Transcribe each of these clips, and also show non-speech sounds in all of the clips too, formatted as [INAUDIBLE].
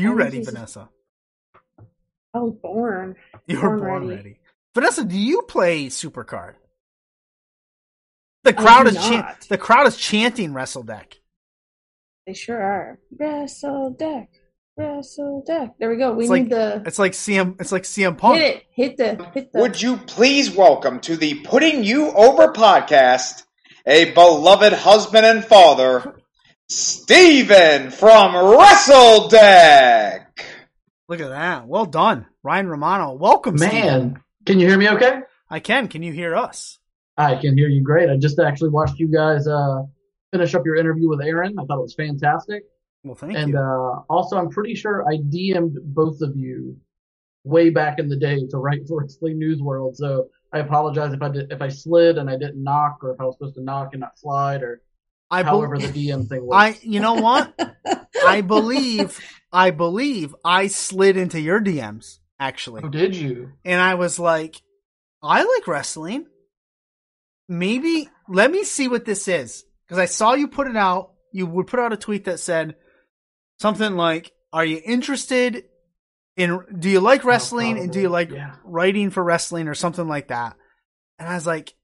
you Oh, ready, Jesus. Vanessa? I was born. You were Born born ready. ready. Vanessa, do you play Supercard? The crowd is chan- the crowd is chanting Wrestle Deck. They sure are. Wrestle deck. Wrestle deck. There we go. We It's need like the it's like CM it's like CM Punk. hit it. Hit the hit the Would you please welcome to the Putting You Over podcast a beloved husband and father, [LAUGHS] Steven from WrestleDeck. Look at that. Well done. Ryan Romano. Welcome, Steve. Man, can you hear me okay? I can. Can you hear us? I can hear you great. I just actually watched you guys uh, finish up your interview with Aaron. I thought it was fantastic. Well, thank and you. uh, also, I'm pretty sure I DM'd both of you way back in the day to write for Wrestling News World. So I apologize if I did, if I slid and I didn't knock, or if I was supposed to knock and not slide, or I however the DM thing I you know what? [LAUGHS] I believe I believe I slid into your DMs actually. oh, did you? and I was like, I like wrestling. Maybe let me see what this is because I saw you put it out. You would put out a tweet that said something like, "Are you interested in? Do you like wrestling and do you like yeah. writing for wrestling or something like that?" And I was like,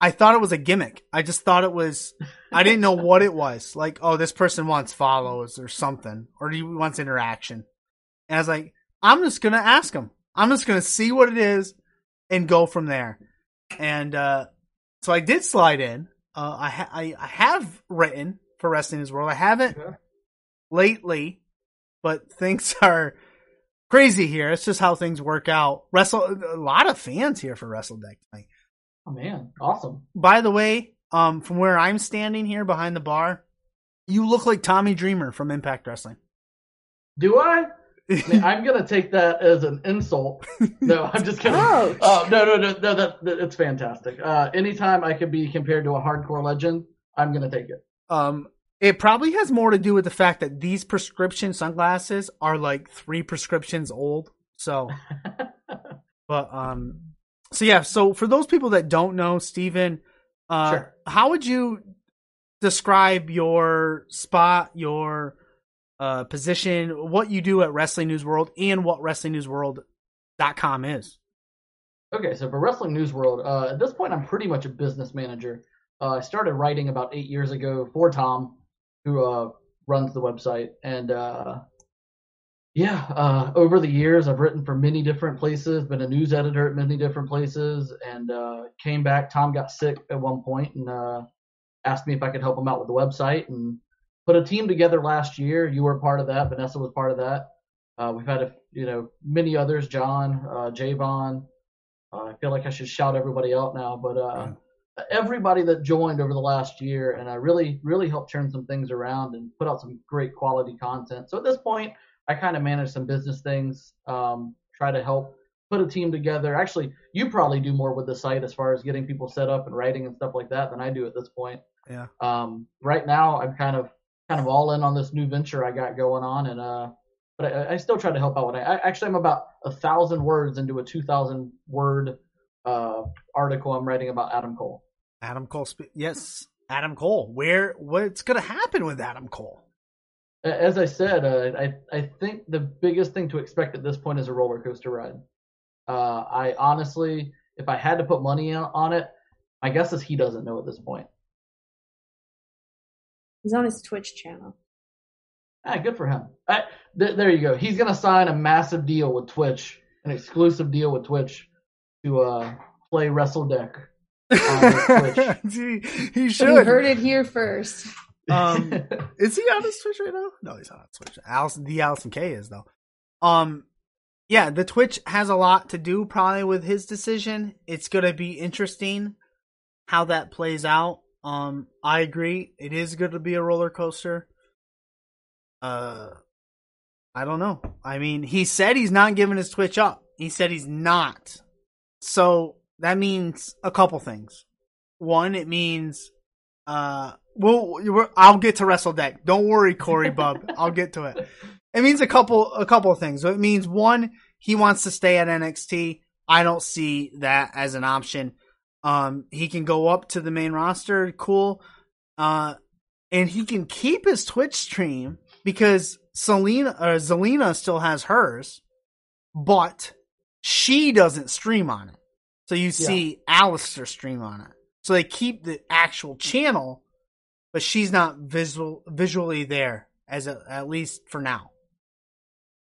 I thought it was a gimmick. I just thought it was. I didn't know what it was. Like, oh, this person wants follows or something, or he wants interaction. And I was like, I'm just gonna ask him. I'm just gonna see what it is and go from there. And uh, so I did slide in. Uh, I, ha- I I have written for Wrestling News World. I haven't lately, but things [LAUGHS] are crazy here. It's just how things work out. Wrestle a lot of fans here for Wrestle Deck tonight. Oh man, awesome. By the way, um, from where I'm standing here behind the bar, you look like Tommy Dreamer from Impact Wrestling. Do I? I mean, [LAUGHS] I'm gonna take that as an insult. No, I'm just kidding. Ouch. Oh no, no, no, no! That, that it's fantastic. Uh, anytime I could be compared to a hardcore legend, I'm gonna take it. Um, it probably has more to do with the fact that these prescription sunglasses are like three prescriptions old. So, [LAUGHS] but um, so yeah. So for those people that don't know, Stephen, uh, Sure. how would you describe your spot, your uh position, what you do at Wrestling News World, and what WrestlingNewsWorld.com is? Okay, so for Wrestling News World, uh, at this point, I'm pretty much a business manager. Uh, I started writing about eight years ago for Tom, who uh, runs the website, and uh, yeah, uh, over the years, I've written for many different places, been a news editor at many different places, and uh, came back. Tom got sick at one point and uh, asked me if I could help him out with the website, and put a team together last year. You were part of that. Vanessa was part of that. Uh, we've had a, you know many others, John, uh, Javon. Uh, I feel like I should shout everybody out now, but uh, everybody that joined over the last year, and I really, really helped turn some things around and put out some great quality content. So at this point, I kind of manage some business things, um, try to help put a team together. Actually, you probably do more with the site as far as getting people set up and writing and stuff like that than I do at this point. Yeah. Um, right now, I'm kind of kind of all in on this new venture I got going on, and uh, but I, I still try to help out when I, I actually I'm about a thousand words into a two thousand word uh, article I'm writing about Adam Cole. Adam Cole, yes, Adam Cole. Where what's gonna happen with Adam Cole? A- As I said, uh, I I think the biggest thing to expect at this point is a roller coaster ride. Uh, I honestly, if I had to put money on on it, my guess is he doesn't know at this point. He's on his Twitch channel. Ah, good for him. I, th- there you go. He's gonna sign a massive deal with Twitch, an exclusive deal with Twitch to uh, play Wrestle Deck. On [LAUGHS] Twitch. he, he You should. heard it here first. Um, [LAUGHS] is he on his Twitch right now? No, he's not on Twitch. Allison, the Allison K is though. Um, yeah, the Twitch has a lot to do probably with his decision. It's gonna be interesting how that plays out. Um, I agree. It is going to be a roller coaster. Uh, I don't know. I mean, he said he's not giving his Twitch up. He said he's not. So that means a couple things. One, it means uh well we're- I'll get to wrestle deck. Don't worry, Corey [LAUGHS] Bub. I'll get to it. It means a couple a couple of things. It means one, he wants to stay at NXT. I don't see that as an option. Um he can go up to the main roster, cool. Uh and he can keep his Twitch stream because Selena or Zelina still has hers, but she doesn't stream on it. So you see Aleister stream on it. So they keep the actual channel, but she's not visual visually there as a, at least for now.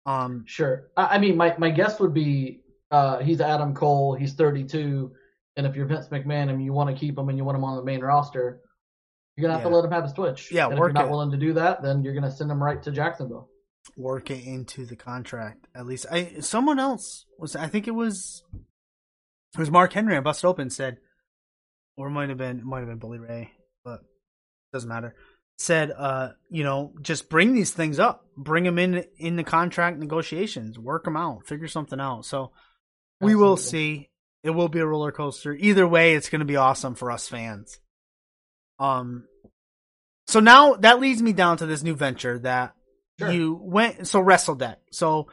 Um, Sure. I, I mean, my, my guess would be uh, he's Adam Cole. He's 32, and if you're Vince McMahon and you want to keep him and you want him on the main roster, you're gonna have Yeah. to let him have his Twitch. Yeah, and if you're not it. willing to do that, then you're gonna send him right to Jacksonville. work it into the contract at least. I someone else was I think it was it was Mark Henry on Busted Open said, or it might have been it might have been Bully Ray, but doesn't matter. Said, uh, you know, just bring these things up, bring them in in the contract negotiations, work them out, figure something out. So we will see. It will be a roller coaster. Either way, it's going to be awesome for us fans. Um, so now that leads me down to this new venture that Sure. you went. So wrestle deck. So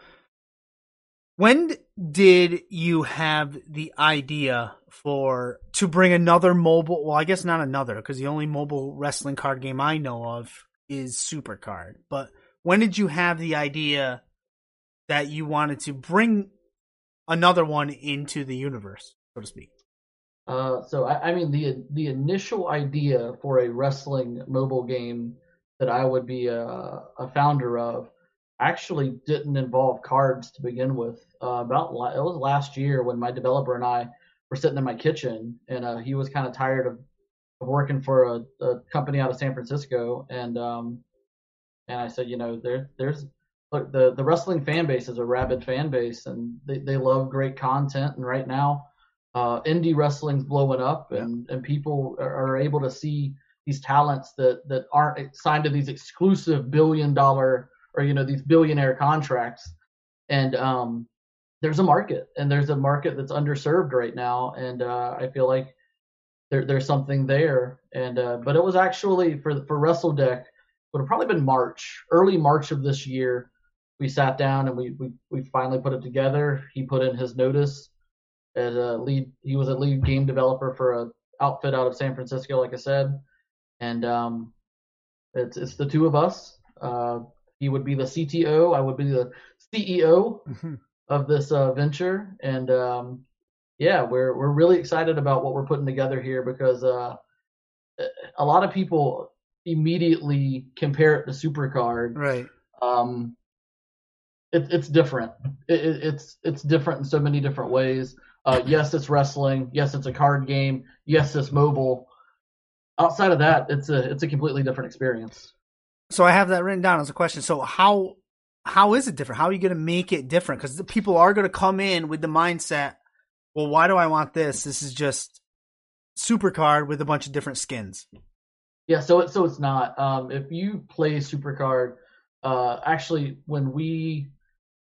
when did you have the idea for to bring another mobile? Well, I guess not another because the only mobile wrestling card game I know of is Supercard. But when did you have the idea that you wanted to bring another one into the universe, so to speak? Uh, so I, I mean the the initial idea for a wrestling mobile game that I would be a, a founder of actually didn't involve cards to begin with. Uh, about la- it was last year when my developer and I were sitting in my kitchen, and uh, he was kind of tired of, of working for a, a company out of San Francisco, and um, and I said, you know, there there's look the the wrestling fan base is a rabid fan base, and they they love great content, and right now uh, indie wrestling's blowing up, and, and people are, are able to see these talents that, that aren't signed to these exclusive billion dollar or you know these billionaire contracts. And um, there's a market, and there's a market that's underserved right now, and uh, I feel like there, there's something there. And uh, but it was actually for for WrestleDeck, would have probably been March, early March of this year. We sat down and we, we, we finally put it together. He put in his notice as a lead. He was a lead game developer for a outfit out of San Francisco, like I said, and um, it's it's the two of us. Uh, he would be the CTO, I would be the CEO of this uh, venture, and um, yeah, we're we're really excited about what we're putting together here because uh, a lot of people immediately compare it to Supercard. Right. Um, it, it's different. It, it, it's it's different in so many different ways. Uh, yes, it's wrestling. Yes, it's a card game. Yes, it's mobile. Outside of that, it's a it's a completely different experience. So I have that written down as a question. So how how is it different? How are you going to make it different? Because people are going to come in with the mindset, well, why do I want this? This is just Supercard with a bunch of different skins. Yeah, so it, so it's not. Um, if you play Supercard, uh, actually, when we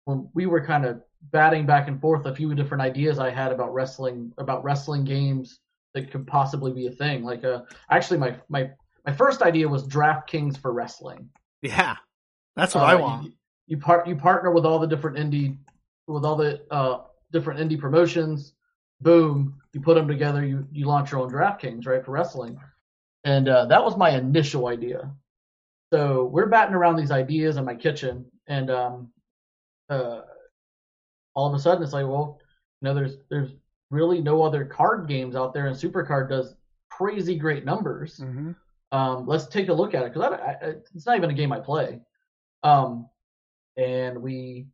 when we were kind of batting back and forth, a few different ideas I had about wrestling about wrestling games that could possibly be a thing. Like, uh, actually, my my my first idea was DraftKings for wrestling. Yeah, that's what Uh, I want. You, part you partner with all the different indie with all the uh, different indie promotions. Boom, you put them together. You you launch your own DraftKings right for wrestling, and uh, that was my initial idea. So we're batting around these ideas in my kitchen, and um, uh, all of a sudden it's like, well, you know, there's there's really no other card games out there, and Supercard does crazy great numbers hmm um, let's take a look at it because I, I, it's not even a game I play. Um, and we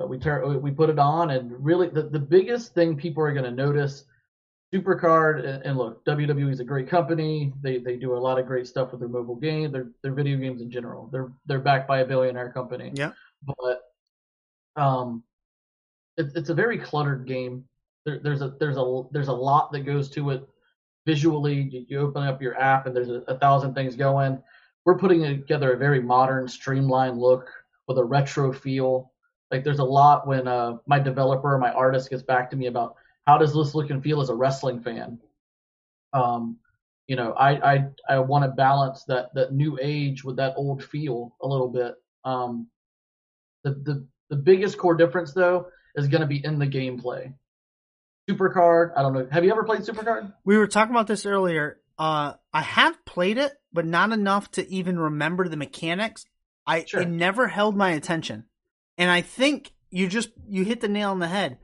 uh, we turn we put it on, and really the, the biggest thing people are going to notice. Supercard and, and look, WWE is a great company. They they do a lot of great stuff with their mobile game, their their video games in general. They're they're backed by a billionaire company. Yeah. But um, it, it's a very cluttered game. There, there's a there's a there's a lot that goes to it visually. You, open up your app and there's a, a thousand things going. We're putting together a very modern, streamlined look with a retro feel. Like there's a lot when uh, my developer, my artist gets back to me about how does this look and feel as a wrestling fan. Um, you know, I I I want to balance that that new age with that old feel a little bit. Um, the the the biggest core difference though is going to be in the gameplay. Supercard, I don't know. Have you ever played Supercard? We were talking about this earlier. Uh, I have played it, but not enough to even remember the mechanics. I Sure. it never held my attention, and I think you just you hit the nail on the head.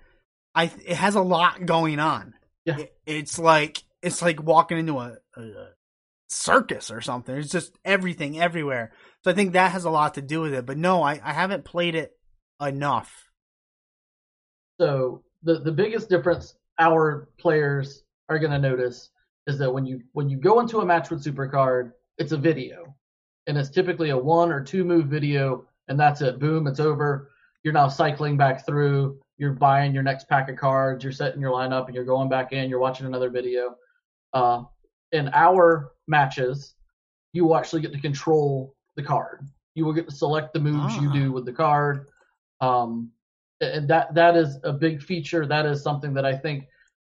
I it has a lot going on. Yeah. It- it's like it's like walking into a, a circus or something. It's just everything everywhere. So I think that has a lot to do with it. But no, I, I haven't played it enough. So the the biggest difference our players are going to notice is that when you when you go into a match with Supercard, it's a video, and it's typically a one or two move video, and that's it. Boom, it's over. You're now cycling back through. You're buying your next pack of cards. You're setting your lineup, and you're going back in. You're watching another video. Uh, in our matches, you will actually get to control the card. You will get to select the moves you Ah. do with the card. Um, and that that is a big feature. That is something that I think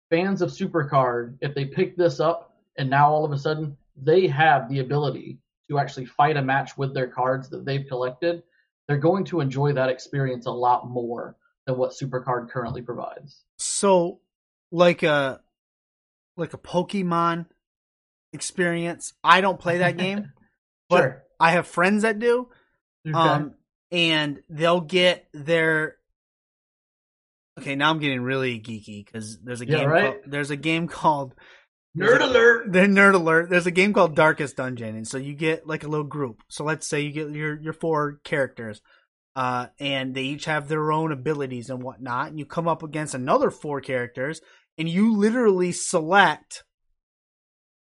fans of Supercard, if they pick this up and now all of a sudden they have the ability to actually fight a match with their cards that they've collected, they're going to enjoy that experience a lot more than what Supercard currently provides. So like a like a Pokemon experience. I don't play that game, [LAUGHS] but Sure. I have friends that do. Okay. Um and they'll get their Okay, now I'm getting really geeky because there's a Yeah, game right? called, there's a game called Nerd alert. [LAUGHS] The nerd alert. There's a game called Darkest Dungeon, and so you get like a little group. So let's say you get your your four characters, uh, and they each have their own abilities and whatnot. And you come up against another four characters, and you literally select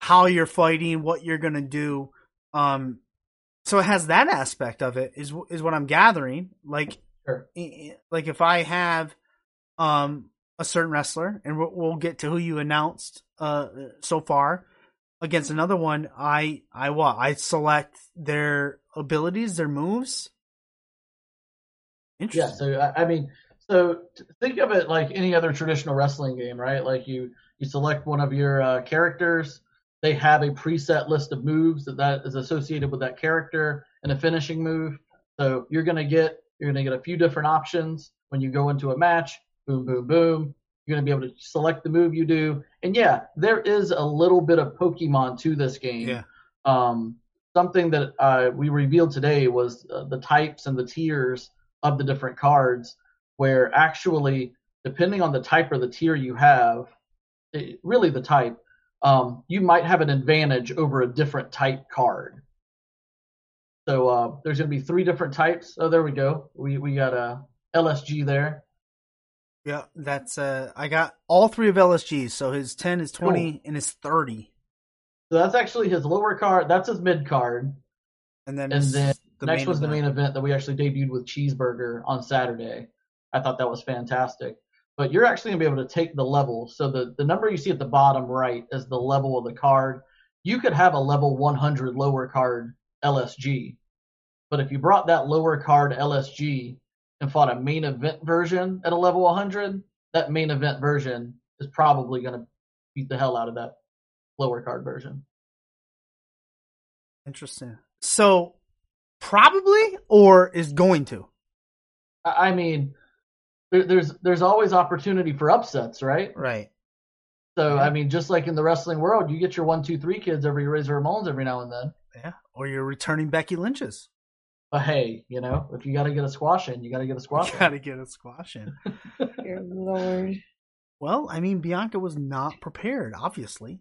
how you're fighting, what you're gonna do. Um, so it has that aspect of it. Is is what I'm gathering. Like, Sure. i- i- like if I have um a certain wrestler, and we'll, we'll get to who you announced uh so far against another one. I I what I select their abilities, their moves. Interesting. Yeah, so I, mean, so think of it like any other traditional wrestling game, right? Like you you select one of your uh, characters. They have a preset list of moves that that is associated with that character and a finishing move. So you're gonna get you're gonna get a few different options when you go into a match. Boom, boom, boom. You're gonna be able to select the move you do, and yeah, there is a little bit of Pokemon to this game. Yeah. Um, something that uh, we revealed today was uh, the types and the tiers of the different cards, where actually, depending on the type or the tier you have, it, really the type, um, you might have an advantage over a different type card. So uh, there's going to be three different types. Oh, there we go. We we got a LSG there. Yeah, that's uh I got all three of LSGs. So his ten, his twenty, and his thirty, So that's actually his lower card. That's his mid card. and then And then the Next was the main event that we actually debuted with Cheeseburger on Saturday. I thought that was fantastic. But you're actually gonna be able to take the level. So the, the number you see at the bottom right is the level of the card. You could have a level 100 lower card LSG, but if you brought that lower card LSG and fought a main event version at a level 100, that main event version is probably gonna beat the hell out of that lower card version. Interesting. So probably or is going to. I mean, there, there's there's always opportunity for upsets, right? Right. So Yeah. I mean, just like in the wrestling world, you get your one, two, three kids over your Razor Ramones every now and then. Yeah. Or you're returning Becky Lynch's. But hey, you know, if you got to get a squash in, you got to get a squash. Gotta get a squash in. [LAUGHS] Dear Lord. well, I mean Bianca was not prepared, obviously.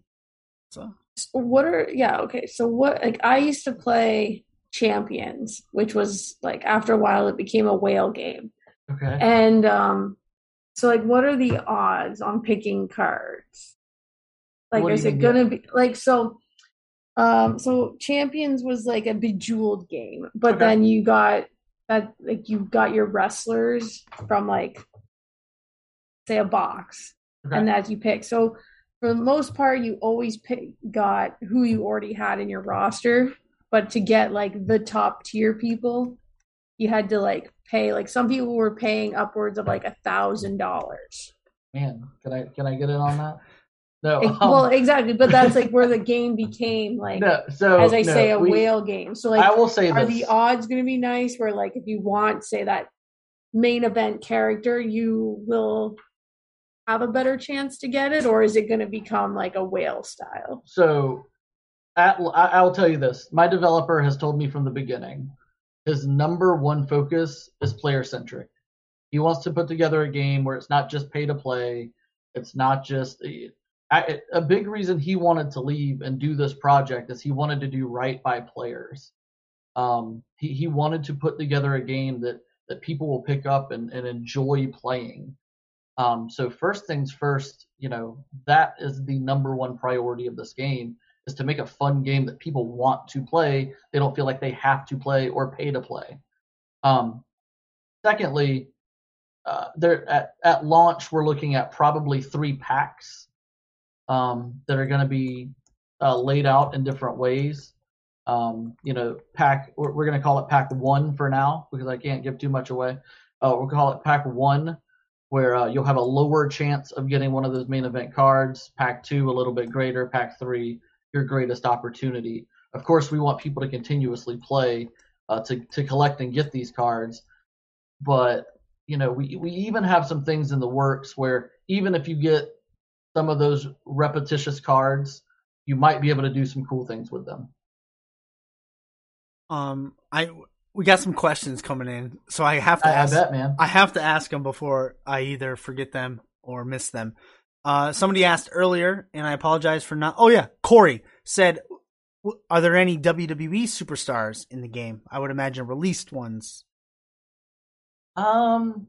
So What are yeah, okay. So what like I used to play Champions, which was like after a while it became a whale game. Okay. And um so like what are the odds on picking cards? Like What do is it mean, gonna be like so um so Champions was like a bejeweled game, but Okay. then you got that like you got your wrestlers from like say a box Okay. and that you pick. So for the most part, you always pick got who you already had in your roster. But to get like the top tier people, you had to like pay. Like some people were paying upwards of like a thousand dollars. Man, can I can I get in on that? No. um, Well, exactly. But that's like where the [LAUGHS] game became like, no. So as I no, say, a we- whale game. So like, I will say are this. the odds going to be nice? Where like if you want, say that main event character, you will have a better chance to get it, or is it going to become like a whale style? so at, I- I'll tell you this. My developer has told me from the beginning, his number one focus is player centric. He wants to put together a game where it's not just pay to play. It's not just I, a big reason he wanted to leave and do this project is he wanted to do right by players. Um, he, he wanted to put together a game that, that people will pick up and, and enjoy playing. Um, so first things first, you know, that is the number one priority of this game is to make a fun game that people want to play. They don't feel like they have to play or pay to play. Um, secondly, uh, there at, at launch we're looking at probably three packs um, that are going to be uh, laid out in different ways. Um, you know, pack we're, we're going to call it pack one for now because I can't give too much away. Uh, we'll call it pack one, where uh, you'll have a lower chance of getting one of those main event cards. Pack two, a little bit greater. Pack three, your greatest opportunity. Of course, we want people to continuously play uh, to to collect and get these cards, but you know, we we even have some things in the works where even if you get some of those repetitious cards, you might be able to do some cool things with them. Um, I we got some questions coming in, so I have to I, I ask. bet, man. I have to ask them before I either forget them or miss them. Uh, somebody asked earlier, and I apologize for not. Oh yeah, Corey said, "Are there any WWE superstars in the game?" I would imagine released ones. Um,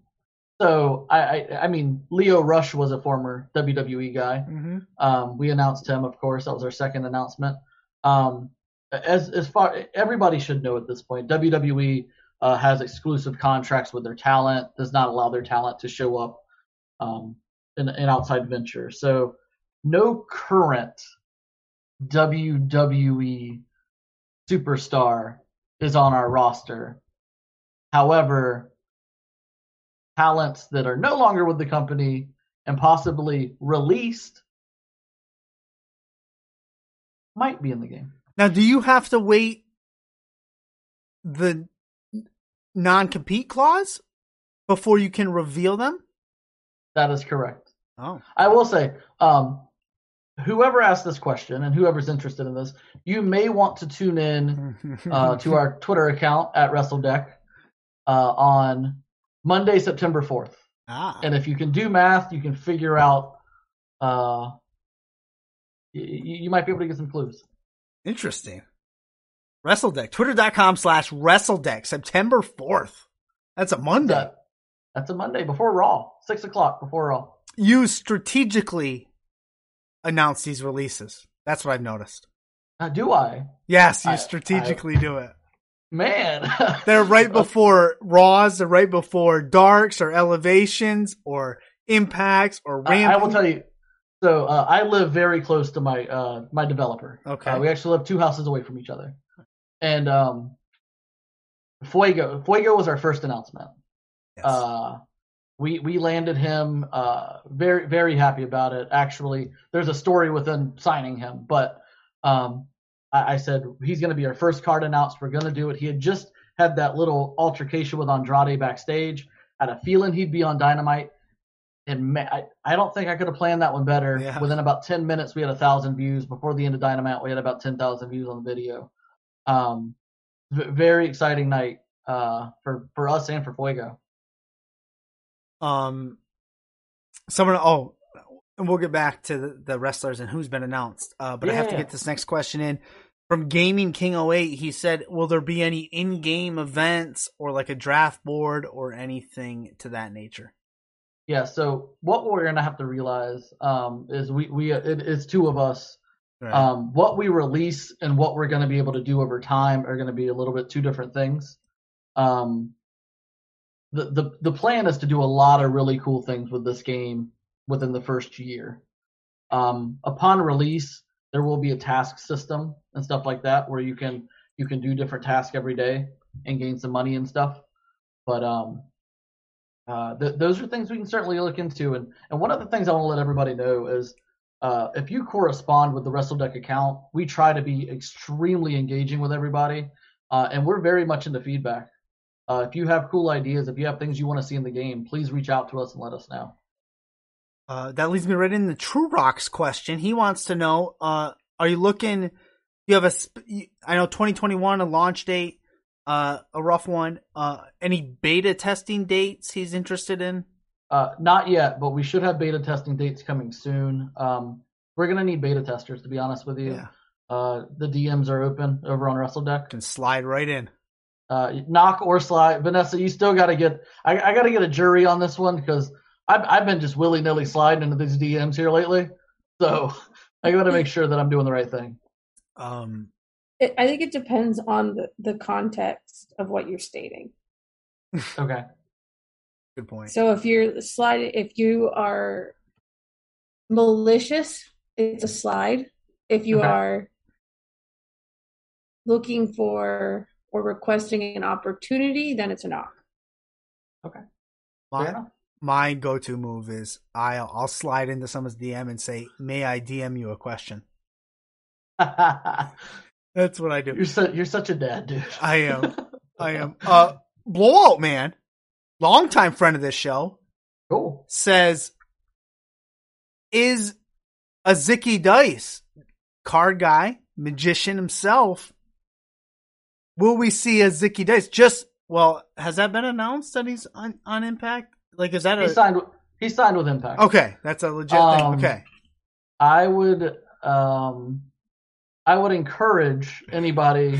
so I, I, I mean, Leo Rush was a former WWE guy. Mm-hmm. Um, we announced him, of course. That was our second announcement. Um, as as far everybody should know at this point, WWE uh, has exclusive contracts with their talent. Does not allow their talent to show up um, in an outside venture. So no current WWE superstar is on our roster. However, talents that are no longer with the company and possibly released might be in the game. Now, do you have to wait the non compete clause before you can reveal them? That is correct. Oh, I will say, um, whoever asked this question and whoever's interested in this, you may want to tune in uh, to our [LAUGHS] Twitter account at WrestleDeck uh, on Monday, September 4th. ah, And if you can do math, you can figure out. Uh, y- y- you might be able to get some clues. interesting. WrestleDeck, twitter.com slash WrestleDeck, September 4th. That's a Monday. That, that's a Monday before Raw, six o'clock before Raw. You strategically announce these releases. That's what I've noticed. Uh, do I? Yes, you I- strategically do it. Man, [LAUGHS] They're right [LAUGHS] before Raws, they're right before Darks or Elevations or Impacts or I, I will tell you. So uh, I live very close to my uh, my developer. Okay. Uh, we actually live two houses away from each other, and um, Fuego Fuego was our first announcement. Yes. Uh, we we landed him. Uh, very very happy about it. Actually, there's a story within signing him, but um, I, I said he's going to be our first card announced. We're going to do it. He had just had that little altercation with Andrade backstage. Had a feeling he'd be on Dynamite, and ma- I I don't think I could have planned that one better. Yeah. Within about ten minutes, we had a thousand views. Before the end of Dynamite, we had about ten thousand views on the video. Um, v- very exciting night uh, for for us and for Fuego. um someone oh and we'll get back to the, the wrestlers and who's been announced uh but i have to get this next question in from gaming king 08 he said will there be any in-game events or like a draft board or anything to that nature Yeah. So what we're gonna have to realize um, is we we it, it's two of us. right. Um, what we release and what we're gonna be able to do over time are gonna be a little bit two different things. Um, the the the plan is to do a lot of really cool things with this game within the first year. Um, upon release, there will be a task system and stuff like that where you can you can do different tasks every day and gain some money and stuff. But um, uh, th- those are things we can certainly look into. And, and one of the things I want to let everybody know is uh, if you correspond with the WrestleDeck account, we try to be extremely engaging with everybody, uh, and we're very much into feedback. Uh, if you have cool ideas, if you have things you want to see in the game, please reach out to us and let us know. Uh, that leads me right into True Rock's question. He wants to know: uh, Are you looking? You have a. I know 2021 a launch date, uh, a rough one. Uh, any beta testing dates he's interested in? Uh, not yet, but we should have beta testing dates coming soon. Um, we're gonna need beta testers, to be honest with you. Yeah, Uh, the DMs are open over on WrestleDeck. can slide right in. Uh, knock or slide, Vanessa. You still got to get. I, I got to get a jury on this one because I've I've been just willy nilly sliding into these DMs here lately. So I got to make sure that I'm doing the right thing. Um, It, I think it depends on the, the context of what you're stating. [LAUGHS] Okay. good point. So if you're sliding, if you are malicious, it's a slide. If you Okay. are looking for or requesting an opportunity, then it's a knock. Fair My, enough. My go-to move is I'll I'll slide into someone's DM and say, "May I DM you a question?" [LAUGHS] That's what I do. you're so, you're such a dad, dude. I am. [LAUGHS] I am. Uh, blowout man, longtime friend of this show, Cool. says, "Is a Zicky Dice card guy, magician himself? Will we see a Zicky Dice? Just well, has that been announced that he's on on Impact? Like, is that He a signed. He signed with Impact. okay? That's a legit Um, thing. Okay, I would um I would encourage anybody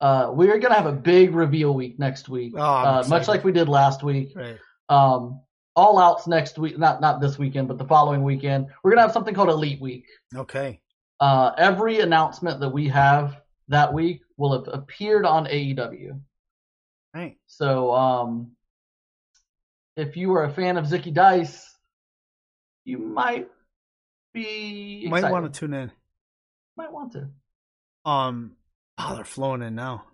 uh we're gonna have a big reveal week next week. Oh, uh, much like we did last week. right. Um all outs next week not not this weekend, but the following weekend. We're gonna have something called Elite Week. Okay. Uh every announcement that we have that week will have appeared on AEW. Right. So um if you are a fan of Zicky Dice, you might be You might excited. want to tune in. might want to. Um. Oh, they're flowing in now.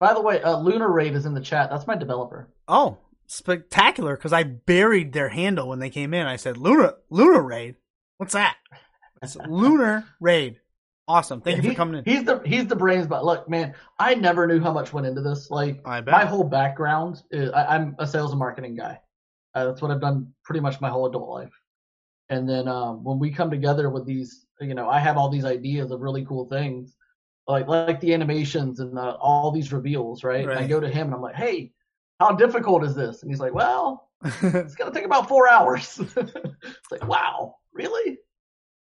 By the way, uh, Lunar Raid is in the chat. That's my developer. Oh, spectacular! Because I buried their handle when they came in. I said, "Lunar, Lunar Raid. What's that?" [LAUGHS] It's Lunar Raid. Awesome. Thank you He- for coming in. He's the he's the brains. But look, man, I never knew how much went into this. Like my whole background, is, I, I'm a sales and marketing guy. Uh, that's what I've done pretty much my whole adult life. And then um, when we come together with these, you know, I have all these ideas of really cool things, like like the animations and uh, all these reveals, right? And I go to him and I'm like, hey, how difficult is this? And he's like, well, [LAUGHS] it's gonna take about four hours. [LAUGHS] it's like, wow, really?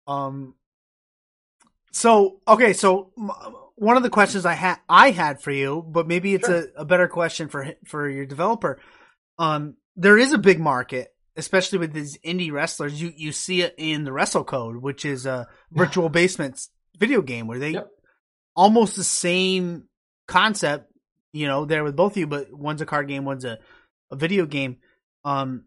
um. So okay, so one of the questions I had I had for you, but maybe it's Sure. a, a better question for for your developer. Um, there is a big market, especially with these indie wrestlers. You you see it in the Wrestle Code, which is a virtual basement video game where they Yep. almost the same concept, you know, there with both of you, but one's a card game, one's a, a video game. Um,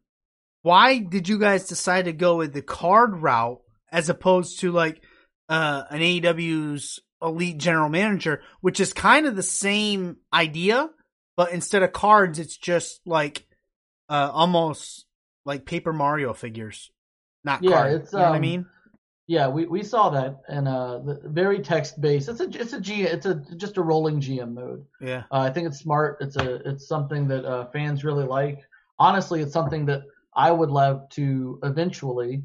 why did you guys decide to go with the card route as opposed to like uh, an AEW's elite general manager, which is kind of the same idea, but instead of cards, it's just like uh, almost like Paper Mario figures, not Yeah, cards. it's, you know what I um, mean? Yeah, we, we saw that and uh, very text based. It's a it's a G it's a just a rolling GM mode. Yeah. Uh, I think it's smart. It's a it's something that uh, fans really like. Honestly, it's something that I would love to eventually,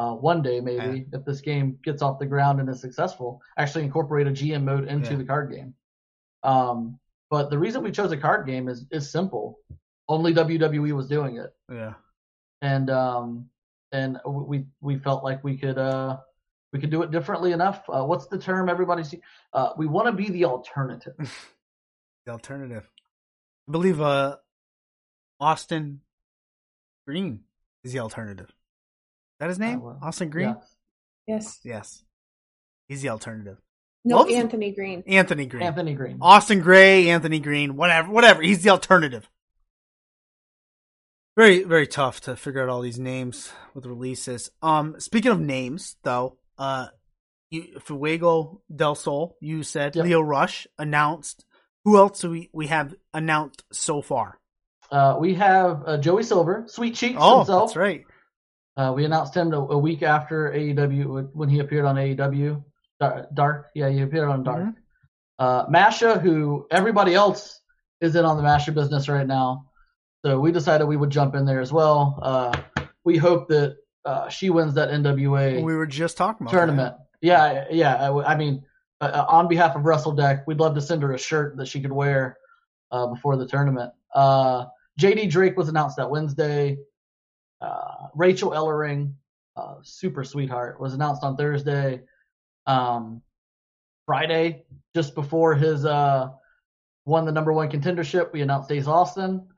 uh, one day maybe, if this game gets off the ground and is successful, actually incorporate a GM mode into Yeah. the card game. Um, but the reason we chose a card game is is simple. Only WWE was doing it Yeah. and um and we we felt like we could uh we could do it differently enough. Uh, what's the term everybody's uh we want to be the alternative. [LAUGHS] The alternative. I believe uh Austin Green is the alternative. Is that his name? well, Austin Green? Yeah. Yes. Yes. He's the alternative. No, What Anthony Green. Anthony Green. Anthony Green. Austin Gray, Anthony Green, whatever, whatever. He's the alternative. Very, very tough to figure out all these names with releases. Um, speaking of names, though, uh, you, Fuego del Sol, you said Yep. Leo Rush announced. Who else do we we have announced so far? Uh, we have uh, Joey Silver, Sweet Cheeks Oh, himself. that's right. Uh, we announced him a, a week after AEW when he appeared on AEW. Dark, yeah, he appeared on Dark. Mhm. Uh, Masha, who everybody else is in on the Masha business right now, so we decided we would jump in there as well. Uh, we hope that uh, she wins that NWA We were just talking about tournament. Yeah, yeah. I, I mean, uh, on behalf of Wrestle Deck, we'd love to send her a shirt that she could wear uh, before the tournament. Uh, JD Drake was announced that Wednesday. Uh, Rachel Ellering, uh, super sweetheart, was announced on Thursday. Um, Friday, just before his uh, won the number one contendership, we announced Ace Austin.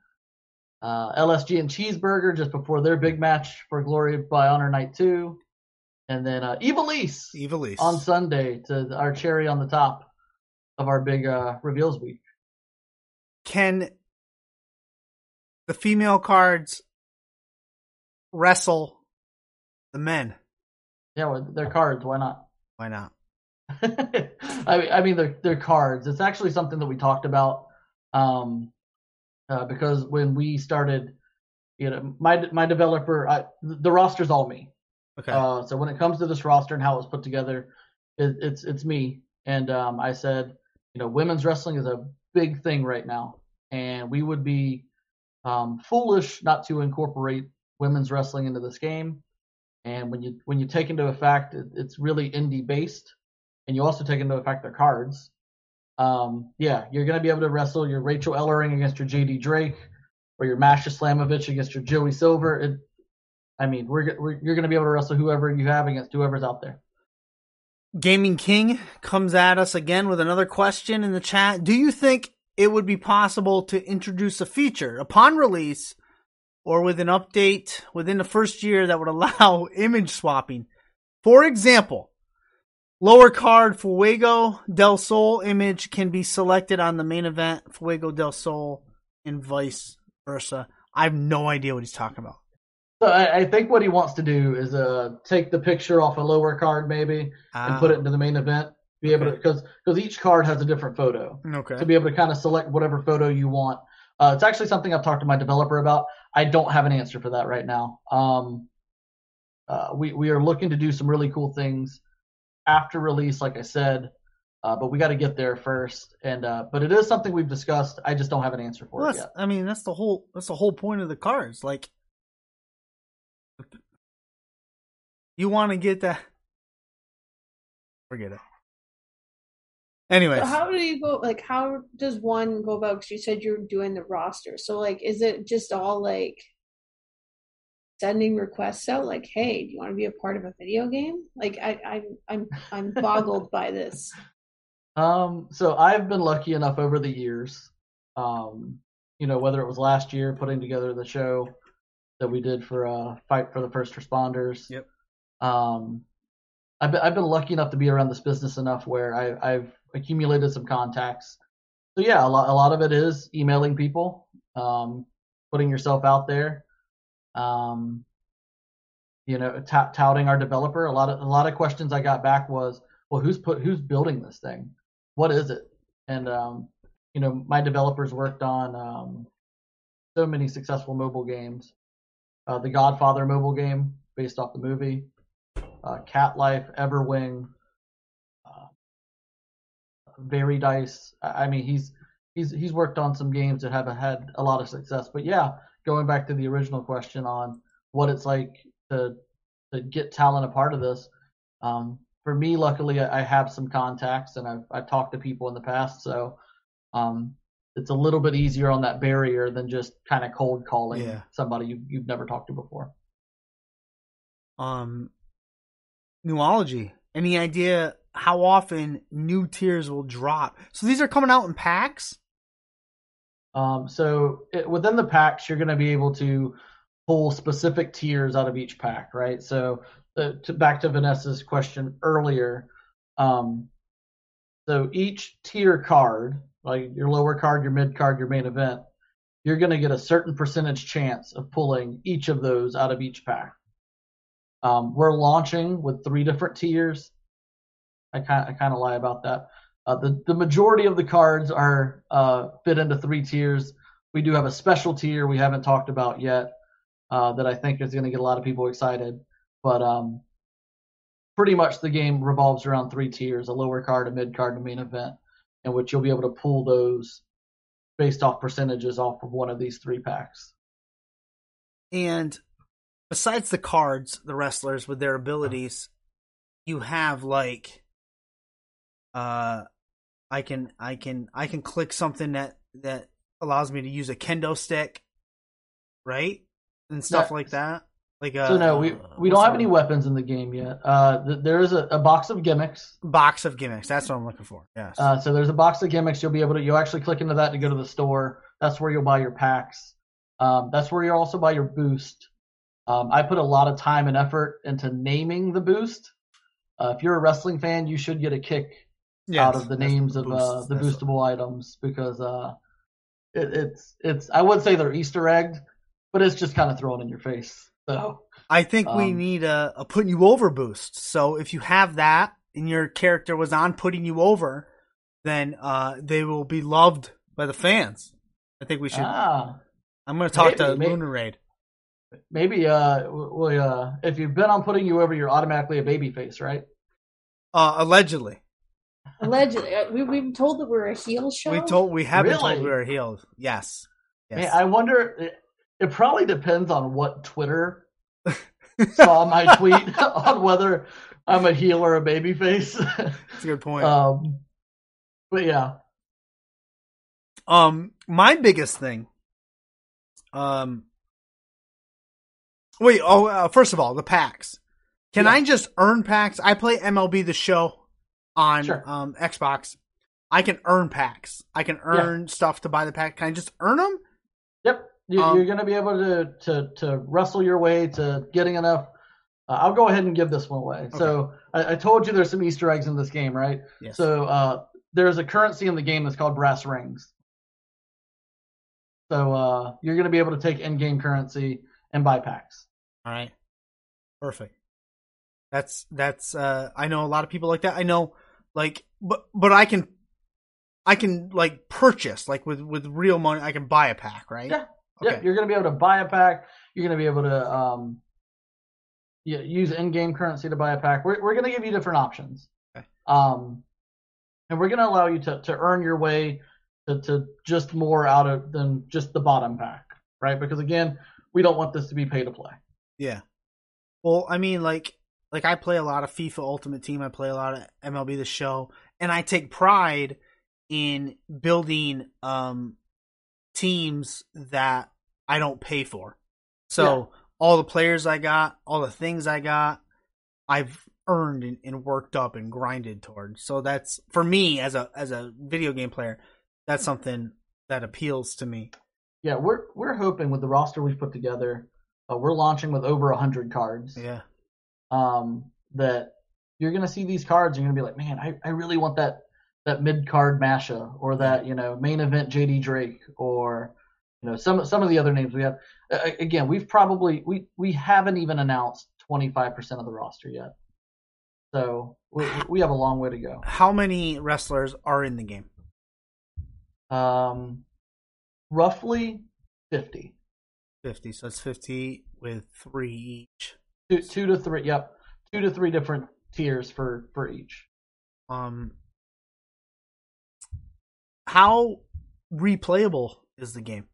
Uh, LSG and Cheeseburger just before their big match for Glory by Honor Night 2. And then uh, Ivelisse Evilise. on Sunday to our cherry on the top of our big uh, reveals week. Can the female cards wrestle the men? Yeah, well, they're cards. Why not? Why not? [LAUGHS] I mean, I mean, they're they're cards. It's actually something that we talked about, um, uh, because when we started, you know, my my developer, I, the roster's all me. Okay. Uh, so when it comes to this roster and how it's put together, it, it's it's me. And um, I said, you know, women's wrestling is a big thing right now, and we would be um, foolish not to incorporate women's wrestling into this game. And when you when you take into effect, it, it's really indie based, and you also take into effect their cards. Um, yeah, you're gonna be able to wrestle your Rachel Ellering against your JD Drake, or your Masha Slamovich against your Joey Silver. It, I mean, we're, we're you're gonna be able to wrestle whoever you have against whoever's out there. Gaming King comes at us again with another question in the chat. Do you think it would be possible to introduce a feature upon release or with an update within the first year that would [LAUGHS] allow image swapping? For example, lower card Fuego del Sol image can be selected on the main event Fuego del Sol and vice versa. I have no idea what he's talking about. So I, I think what he wants to do is uh take the picture off a lower card maybe and put it into the main event. Be able to because because each card has a different photo. Okay. to be able to kind of select whatever photo you want. Uh, it's actually something I've talked to my developer about. I don't have an answer for that right now. Um, uh, we we are looking to do some really cool things after release, like I said, uh, but we got to get there first. And uh, but it is something we've discussed. I just don't have an answer for Well, it yet. I mean, that's the whole that's the whole point of the cards. Like, you want to get that. Forget it. Anyways, So how do you go? Like, how does one go about? Because you said you're doing the roster. So, like, is it just all like sending requests out? Like, hey, do you want to be a part of a video game? Like, I, I'm, I'm I'm [LAUGHS] boggled by this. Um, so I've been lucky enough over the years, um, you know, whether it was last year putting together the show that we did for uh, Fight for the First Responders. Yep. Um, I've been, I've been lucky enough to be around this business enough where I, I've accumulated some contacts. So yeah, a lot, a lot of it is emailing people, um, putting yourself out there, um, you know, tout touting our developer. A lot of, a lot of questions I got back was, well, who's put, who's building this thing? What is it? And, um, you know, my developers worked on, um, so many successful mobile games. Uh, the Godfather mobile game based off the movie, uh, Cat Life, Everwing, Very Dice. I mean, he's he's he's worked on some games that have had a lot of success. But yeah, going back to the original question on what it's like to to get talent a part of this. Um, for me, luckily, I I have some contacts and I've I've talked to people in the past, so um, it's a little bit easier on that barrier than just kind of cold calling Yeah. somebody you, you've never talked to before. um, Newology. Any idea how often new tiers will drop? So these are coming out in packs. Um, so it, within the packs, you're going to be able to pull specific tiers out of each pack, right? So uh, to, back to Vanessa's question earlier, um, so each tier card, like your lower card, your mid card, your main event, you're going to get a certain percentage chance of pulling each of those out of each pack. Um, we're launching with three different tiers. I kind I kind of lie about that. Uh, the the majority of the cards are uh, fit into three tiers. We do have a special tier we haven't talked about yet uh, that I think is going to get a lot of people excited. But um, pretty much the game revolves around three tiers: a lower card, a mid card, and a main event, in which you'll be able to pull those based off percentages off of one of these three packs. And besides the cards, the wrestlers with their abilities, you have like uh, I can I can I can click something that that allows me to use a kendo stick, right, and stuff like that. Like uh, So no, we we don't have any weapons in the game yet. Uh, th- there is a, a box of gimmicks. box of gimmicks. That's what I'm looking for. Yes. Uh, so there's a box of gimmicks. You'll be able to. You'll actually click into that to go to the store. That's where you'll buy your packs. Um, that's where you'll also buy your boost. Um, I put a lot of time and effort into naming the boost. Uh, if you're a wrestling fan, you should get a kick Yes, out of the that's names of boosts. uh, the That's- boostable items because uh, it, it's it's. I would say they're Easter egged, but it's just kind of thrown in your face. So I think we um, need a, a putting you over boost. So if you have that and your character was on putting you over, then uh, they will be loved by the fans. I think we should. ah, I'm going to talk to maybe, Lunar Raid. maybe uh, we, uh, if you've been on putting you over, you're automatically a baby face, right? Uh, allegedly, Allegedly, uh, we we've been told that we're a heel show. we told we have been told we were healed. Yes. Yes. Man, I wonder. It, it probably depends on what Twitter [LAUGHS] saw my tweet [LAUGHS] on whether I'm a heel or a baby face. That's a good point. um, but yeah, Um, my biggest thing. Um. Wait. Oh, uh, first of all, the packs. Can Yeah. I just earn packs? I play MLB the Show on Sure. um Xbox. I can earn packs. I can earn stuff to buy the pack. Can I just earn them? Yep, you, Um, you're going to be able to, to to wrestle your way to getting enough. Uh, I'll go ahead and give this one away. So I, I told you there's some Easter eggs in this game, right? Yes. So uh, there's a currency in the game that's called brass rings. So uh, you're going to be able to take in-game currency and buy packs. All right. Perfect. That's that's uh I know a lot of people like that. I know like but but I can I can like purchase like with with real money I can buy a pack, right? Yeah. Okay. Yep, you're going to be able to buy a pack. You're going to be able to um, yeah, use in-game currency to buy a pack. We're we're going to give you different options. Okay. Um, and we're going to allow you to to earn your way to to just more out of than just the bottom pack, right? Because again, we don't want this to be pay to play. Yeah. Well, I mean, like, like I play a lot of FIFA Ultimate Team. I play a lot of MLB The Show, and I take pride in building um teams that I don't pay for. So all the players I got, all the things I got, I've earned and, and worked up and grinded towards. So that's for me as a as a video game player. That's something that appeals to me. Yeah, we're we're hoping with the roster we've put together, uh, we're launching with over hundred cards. Yeah. Um, that you're gonna see these cards, you're gonna be like, man, I, I really want that that mid card Masha or that you know main event JD Drake or you know some some of the other names we have. Uh, again, we've probably we we haven't even announced 25 percent of the roster yet, so we we have a long way to go. How many wrestlers are in the game? Um, roughly 50, 50. So it's 50 with three each. Two, two to three. Yep, two to three different tiers for for each. Um, how replayable is the game?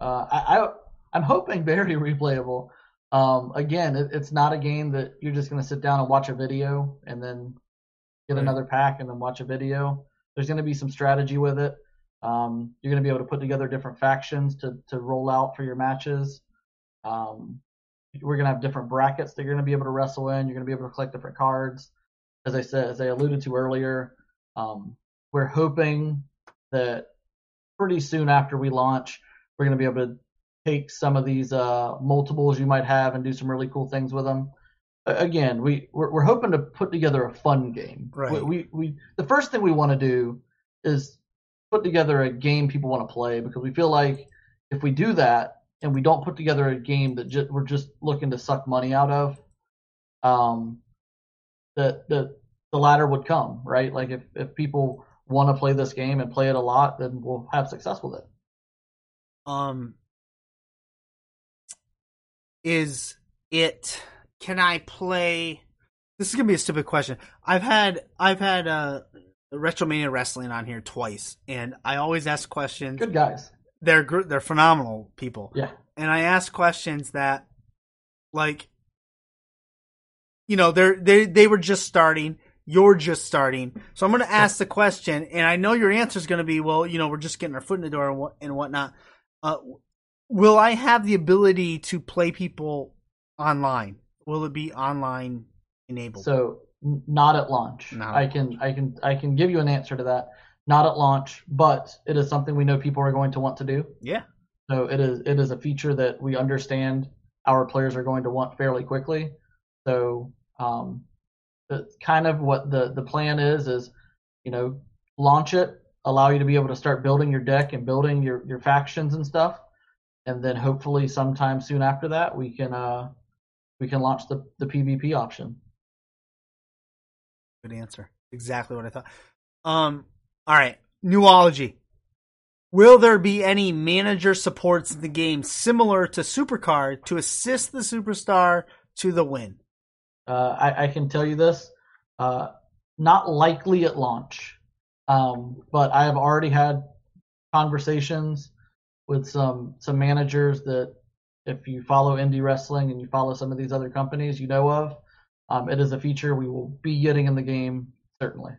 Uh, I, I I'm hoping very [LAUGHS] replayable. Um, again, it, it's not a game that you're just going to sit down and watch a video and then get Right. another pack and then watch a video. There's going to be some strategy with it. Um, you're going to be able to put together different factions to to roll out for your matches. Um, we're going to have different brackets that you're going to be able to wrestle in. You're going to be able to collect different cards. As I said, as I alluded to earlier, um, we're hoping that pretty soon after we launch, we're going to be able to take some of these uh, multiples you might have and do some really cool things with them. Again, we we're, we're hoping to put together a fun game. Right. We, we, we the first thing we want to do is put together a game people want to play because we feel like if we do that and we don't put together a game that ju- we're just looking to suck money out of, um, that that the latter would come right. Like if if people want to play this game and play it a lot, then we'll have success with it. Um, is it? Can I play? This is gonna be a stupid question. I've had I've had uh Retromania Wrestling on here twice, and I always ask questions. Good guys. They're gr- they're phenomenal people. Yeah. and I ask questions that, like, you know, they're they they were just starting. You're just starting. So I'm going to ask the question, and I know your answer is going to be, well, you know, we're just getting our foot in the door and, what, and whatnot. Uh, will I have the ability to play people online? Will it be online enabled? So n- not at launch. I can I can I can give you an answer to that. Not at launch, but it is something we know people are going to want to do. yeah. So it is it is a feature that we understand our players are going to want fairly quickly. So um, kind of what the the plan is is you know launch it, allow you to be able to start building your deck and building your your factions and stuff, and then hopefully sometime soon after that we can uh we can launch the the PvP option. Good answer. Exactly what I thought. Um. All right. Newology. Will there be any manager supports in the game similar to Supercard to assist the superstar to the win? Uh, I, I can tell you this, uh, not likely at launch, um, but I have already had conversations with some some managers that if you follow indie wrestling and you follow some of these other companies you know of, um, it is a feature we will be getting in the game certainly.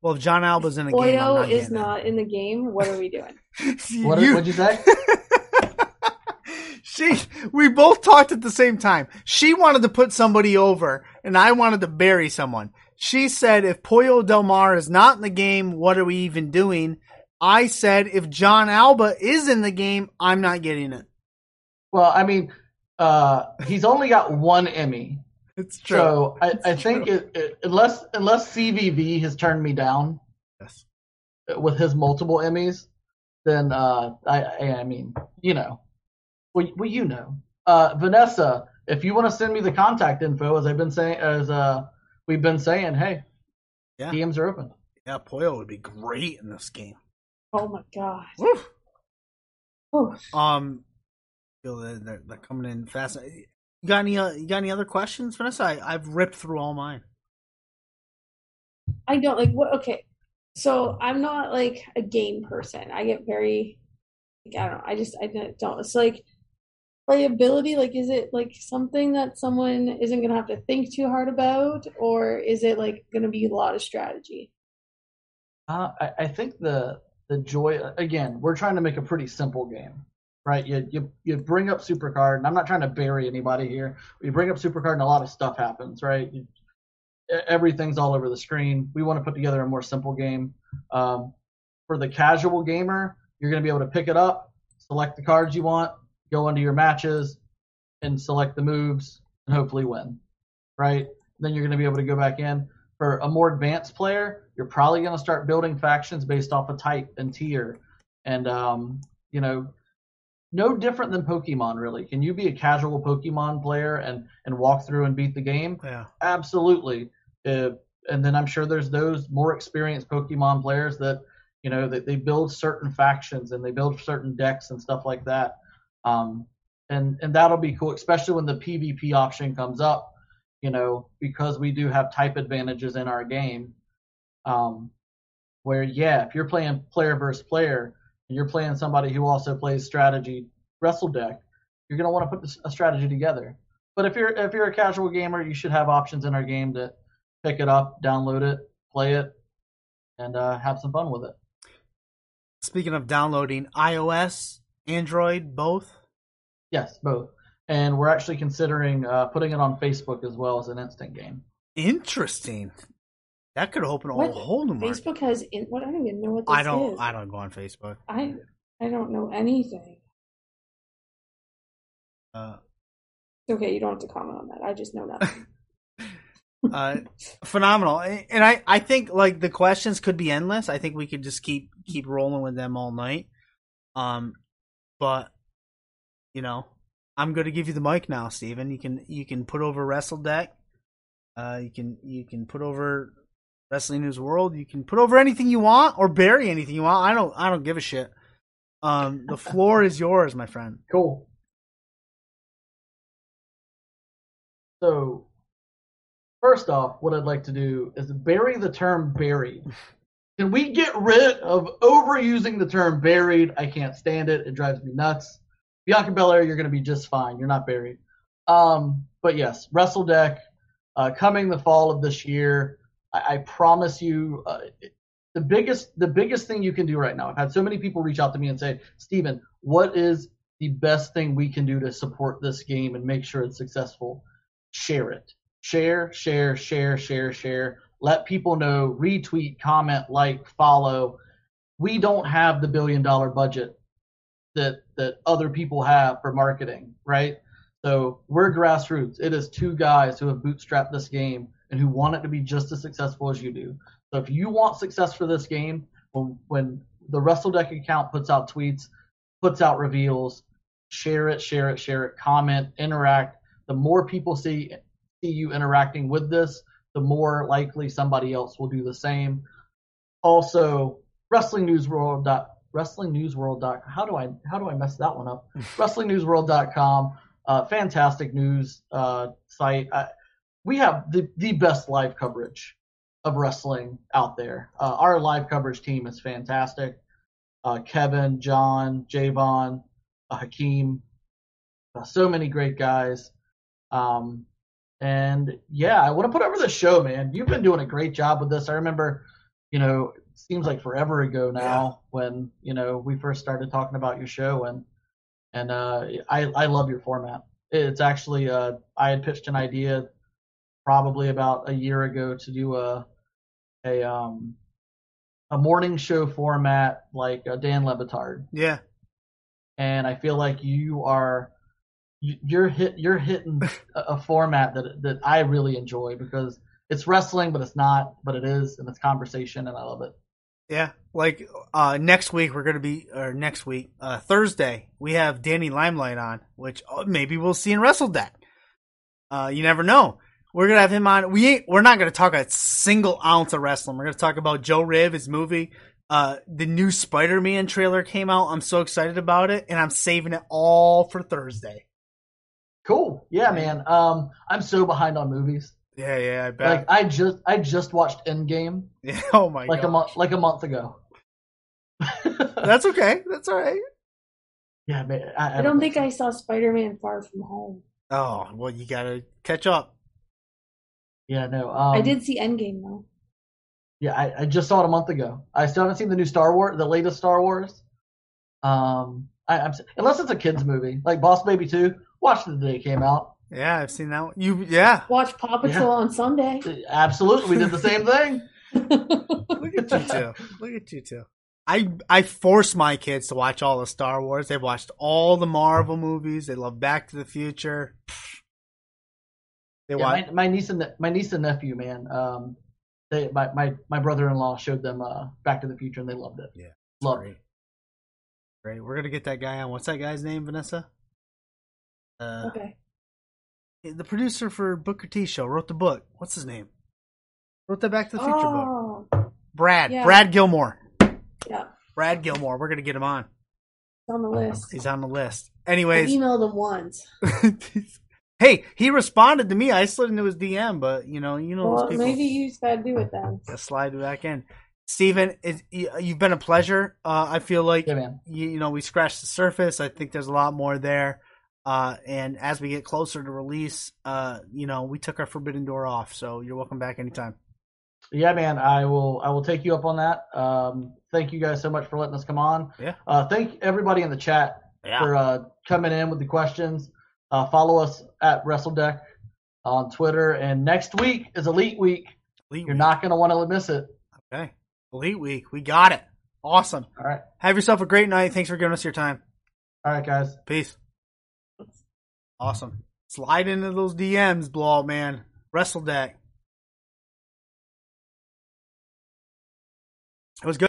Well, if Jon Alba's in the game, I'm Oyo not is not in the game. What are we doing? it. [LAUGHS] What You- what'd you say? [LAUGHS] she, we both talked at the same time. She wanted to put somebody over, and I wanted to bury someone. She said, if Pollo Del Mar is not in the game, what are we even doing? I said, if Jon Alba is in the game, I'm not getting it. Well, I mean, uh, he's only got one Emmy, It's true. so I, It's I think true. it, it, unless unless CVV has turned me down Yes. with his multiple Emmys, then uh, I, I I mean, you know, well, well you know, uh, Vanessa, if you want to send me the contact info, as I've been saying, as uh, we've been saying, hey, Yeah. DMs are open. Yeah, Pollo would be great in this game. Oh my god. Woo. Oh, Um, feel that they're, they're coming in fast. You got any? Uh, you got any other questions, Vanessa? I, I've ripped through all mine. I don't like what. Okay, so I'm not like a game person. I get very, like, I don't know. I just I don't. It's like playability. Like, is it like something that someone isn't gonna have to think too hard about, or is it like gonna be a lot of strategy? Uh, I, I think the the joy again, we're trying to make a pretty simple game, right? You you you bring up Supercard, and I'm not trying to bury anybody here. You bring up Supercard, and a lot of stuff happens, right? You, everything's all over the screen. We want to put together a more simple game. Um, for the casual gamer, you're going to be able to pick it up, select the cards you want, go into your matches, and select the moves, and hopefully win, right? Then you're going to be able to go back in. For a more advanced player, you're probably going to start building factions based off of type and tier, and um, you know, no different than Pokemon, really. Can you be a casual Pokemon player and and walk through and beat the game? Yeah. Absolutely. Uh, and then I'm sure there's those more experienced Pokemon players that you know that they build certain factions and they build certain decks and stuff like that. Um, and and that'll be cool, especially when the PvP option comes up. You know, because we do have type advantages in our game. Um, where yeah, if you're playing player versus player and you're playing somebody who also plays strategy wrestle deck, you're gonna want to put a strategy together. But if you're if you're a casual gamer, you should have options in our game to pick it up, download it, play it, and uh, have some fun with it. Speaking of downloading, iOS, Android, both. Yes, both. And we're actually considering uh, putting it on Facebook as well as an instant game. Interesting. That could open a What? whole new market. Facebook has in, what? I don't even know what this I don't. is. I don't go on Facebook. I I don't know anything. Uh, Okay, you don't have to comment on that. I just know nothing. [LAUGHS] uh, phenomenal. And I, I think like the questions could be endless. I think we could just keep keep rolling with them all night. Um, but you know, I'm going to give you the mic now, Steven. You can you can put over Wrestle Deck. Uh, you can you can put over Wrestling News World. You can put over anything you want or bury anything you want. I don't I don't give a shit. Um, the [LAUGHS] floor is yours, my friend. Cool. So, first off, what I'd like to do is bury the term buried. [LAUGHS] Can we get rid of overusing the term buried? I can't stand it. It drives me nuts. Bianca Belair, you're going to be just fine. You're not buried. Um, but yes, Wrestle Deck uh, coming the fall of this year. I, I promise you, uh, the biggest the biggest thing you can do right now. I've had so many people reach out to me and say, Steven, what is the best thing we can do to support this game and make sure it's successful? Share it. Share, share, share, share, share. Let people know, retweet, comment, like, follow. We don't have the billion dollar budget that that other people have for marketing, right? So we're grassroots. It is two guys who have bootstrapped this game and who want it to be just as successful as you do. So if you want success for this game, when, when the WrestleDeck account puts out tweets, puts out reveals, share it, share it, share it, comment, interact. The more people see see you interacting with this, the more likely somebody else will do the same. Also, WrestlingNewsWorld. WrestlingNewsWorld. How do I how do I mess that one up? [LAUGHS] WrestlingNewsWorld.com. Uh, fantastic news uh, site. Uh, we have the, the best live coverage of wrestling out there. Uh, our live coverage team is fantastic. Uh, Kevin, John, Javon, uh, Hakeem, so many great guys. Um, and yeah, I want to put over the show, man. You've been doing a great job with this. I remember, you know, it seems like forever ago now Yeah. when you know we first started talking about your show, and and uh, I I love your format. It's actually uh, I had pitched an idea probably about a year ago to do a a um a morning show format like uh, Dan Le Batard, Yeah. and I feel like you are you- you're hit you're hitting [LAUGHS] a, a format that that I really enjoy because it's wrestling, but it's not, but it is, and it's conversation, and I love it. Yeah, like uh, next week we're gonna be, or next week uh, Thursday we have Danny Limelight on, which uh, maybe we'll see in Wrestle Deck. Uh, you never know. We're gonna have him on. We ain't. We're not gonna talk a single ounce of wrestling. We're gonna talk about Joe Riv, his movie. Uh, the new Spider-Man trailer came out. I'm so excited about it, and I'm saving it all for Thursday. Cool, yeah, man. Um, I'm so behind on movies. Yeah, yeah, I bet. Like I just I just watched Endgame yeah, [LAUGHS] oh my like god, a month like a month ago. [LAUGHS] that's okay. That's all right. yeah, man. I, I don't think I saw Spider Man Far From Home. Oh well, you gotta catch up. Yeah, no. Um, I did see Endgame though. Yeah, I, I just saw it a month ago. I still haven't seen the new Star Wars, the latest Star Wars. Um, I, I'm unless it's a kids movie like Boss Baby Two. Watched it the day it came out. Yeah, I've seen that one. You, yeah. Watch Paw Patrol on Sunday. [LAUGHS] Absolutely, we did the same thing. [LAUGHS] Look at you two. Look at you two. I I force my kids to watch all the Star Wars. They've watched all the Marvel movies. They love Back to the Future. They Yeah, watch. my, my niece and my niece and nephew, man. Um, they my my, my brother-in-law showed them uh Back to the Future and they loved it. Yeah, loved great. it. Great. We're gonna get that guy on. What's that guy's name, Vanessa? Uh, okay. the producer for Booker T show wrote the book. What's his name? Wrote the Back to the Future book. Oh, Brad. yeah. Brad Gilmore. yeah. Brad Gilmore. We're gonna get him on. It's on the list. He's on the list. I Anyways, emailed him once. [LAUGHS] hey, he responded to me. I slid into his DM, but you know, you know Well, those people. maybe you just gotta do it then. Just slide back in. Steven, it, you- you've been a pleasure. Uh, I feel like Yeah, you, you know we scratched the surface. I think there's a lot more there. Uh, and as we get closer to release, uh, you know, we took our forbidden door off. So you're welcome back anytime. Yeah, man. I will. I will take you up on that. Um, thank you guys so much for letting us come on. Yeah. Uh, thank everybody in the chat Yeah. for uh, coming in with the questions. Uh, follow us at WrestleDeck on Twitter. And next week is Elite Week. Elite You're week. not going to want to miss it. okay. Elite week. We got it. Awesome. All right. Have yourself a great night. Thanks for giving us your time. All right, guys. Peace. Awesome. Slide into those DMs, blowout man. Wrestle deck. It was good.